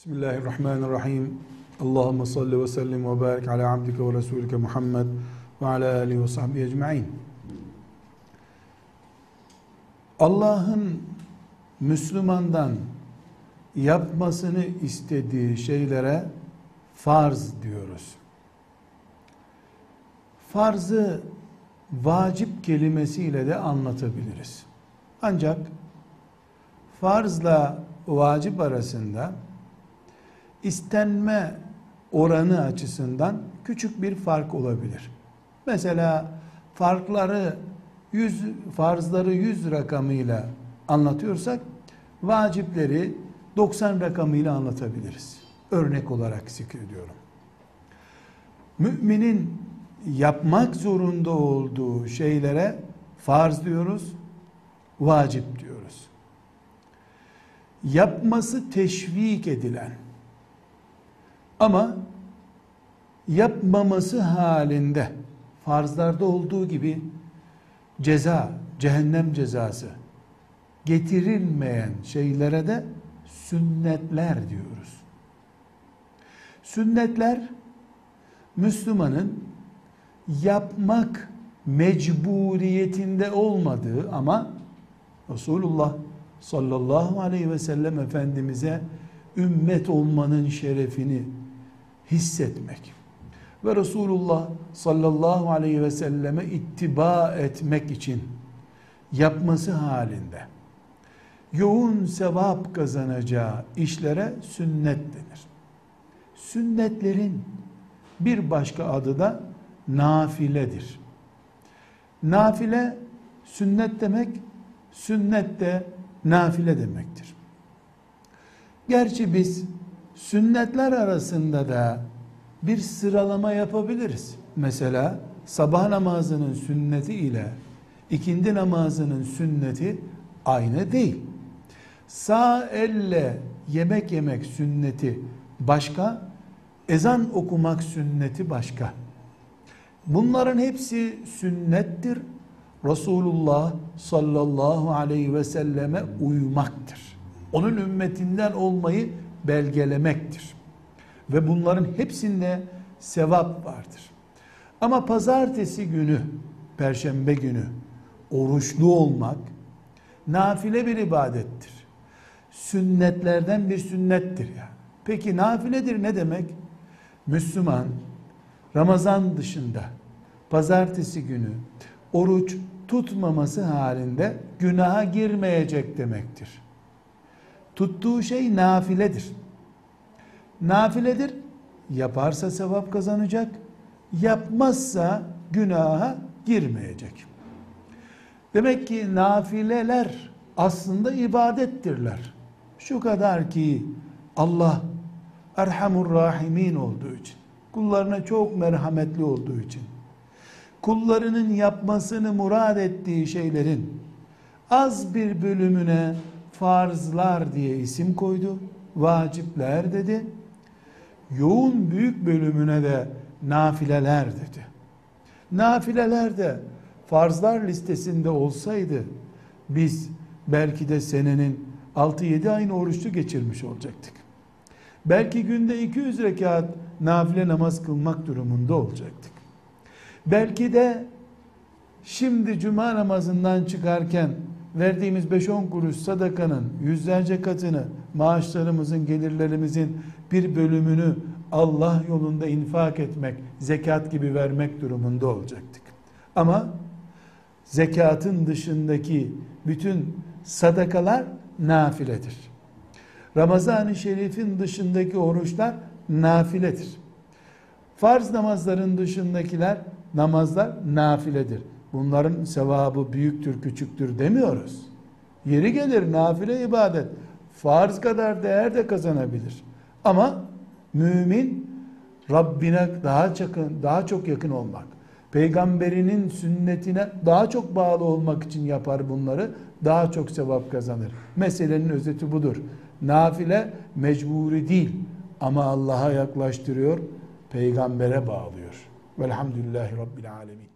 Bismillahirrahmanirrahim. Allahumme salli ve sellim ve barik ala abdike ve resulike Muhammed ve ala alihi ve sahbihi ecma'in. Allah'ın Müslümandan yapmasını istediği şeylere farz diyoruz. Farzı vacip kelimesiyle de anlatabiliriz. Ancak farzla vacip arasında istenme oranı açısından küçük bir fark olabilir. Mesela farkları 100 farzları 100 rakamıyla anlatıyorsak vacipleri 90 rakamıyla anlatabiliriz. Örnek olarak zikrediyorum. Müminin yapmak zorunda olduğu şeylere farz diyoruz, vacip diyoruz. Yapması teşvik edilen ama yapmaması halinde farzlarda olduğu gibi ceza, cehennem cezası getirilmeyen şeylere de sünnetler diyoruz. Sünnetler Müslümanın yapmak mecburiyetinde olmadığı ama Resulullah sallallahu aleyhi ve sellem Efendimiz'e ümmet olmanın şerefini hissetmek ve Resulullah sallallahu aleyhi ve selleme ittiba etmek için yapması halinde yoğun sevap kazanacağı işlere sünnet denir. Sünnetlerin bir başka adı da nafiledir. Nafile sünnet demek, sünnet de nafile demektir. Gerçi biz sünnetler arasında da bir sıralama yapabiliriz. Mesela sabah namazının sünneti ile ikindi namazının sünneti aynı değil. Sağ elle yemek yemek sünneti başka, ezan okumak sünneti başka. Bunların hepsi sünnettir. Resulullah sallallahu aleyhi ve selleme uymaktır. Onun ümmetinden olmayı belgelemektir. Ve bunların hepsinde sevap vardır. Ama pazartesi günü, perşembe günü oruçlu olmak nafile bir ibadettir. Sünnetlerden bir sünnettir ya. Yani. Peki nafiledir ne demek? Müslüman Ramazan dışında pazartesi günü oruç tutmaması halinde günaha girmeyecek demektir. Tuttuğu şey nafiledir. Nafiledir. Yaparsa sevap kazanacak. Yapmazsa günaha girmeyecek. Demek ki nafileler aslında ibadettirler. Şu kadar ki Allah Erhamur Rahimin olduğu için, kullarına çok merhametli olduğu için, kullarının yapmasını murad ettiği şeylerin az bir bölümüne farzlar diye isim koydu. Vacipler dedi. Yoğun büyük bölümüne de nafileler dedi. Nafileler de farzlar listesinde olsaydı biz belki de senenin 6-7 ayını oruçlu geçirmiş olacaktık. Belki günde 200 rekat nafile namaz kılmak durumunda olacaktık. Belki de şimdi cuma namazından çıkarken verdiğimiz 5-10 kuruş sadakanın yüzlerce katını maaşlarımızın, gelirlerimizin bir bölümünü Allah yolunda infak etmek, zekat gibi vermek durumunda olacaktık. Ama zekatın dışındaki bütün sadakalar nafiledir. Ramazan-ı Şerif'in dışındaki oruçlar nafiledir. Farz namazların dışındakiler namazlar nafiledir. Bunların sevabı büyüktür, küçüktür demiyoruz. Yeri gelir nafile ibadet. Farz kadar değer de kazanabilir. Ama mümin Rabbine daha çok, daha çok yakın olmak, peygamberinin sünnetine daha çok bağlı olmak için yapar bunları, daha çok sevap kazanır. Meselenin özeti budur. Nafile mecburi değil ama Allah'a yaklaştırıyor, peygambere bağlıyor. Velhamdülillahi Rabbil Alemin.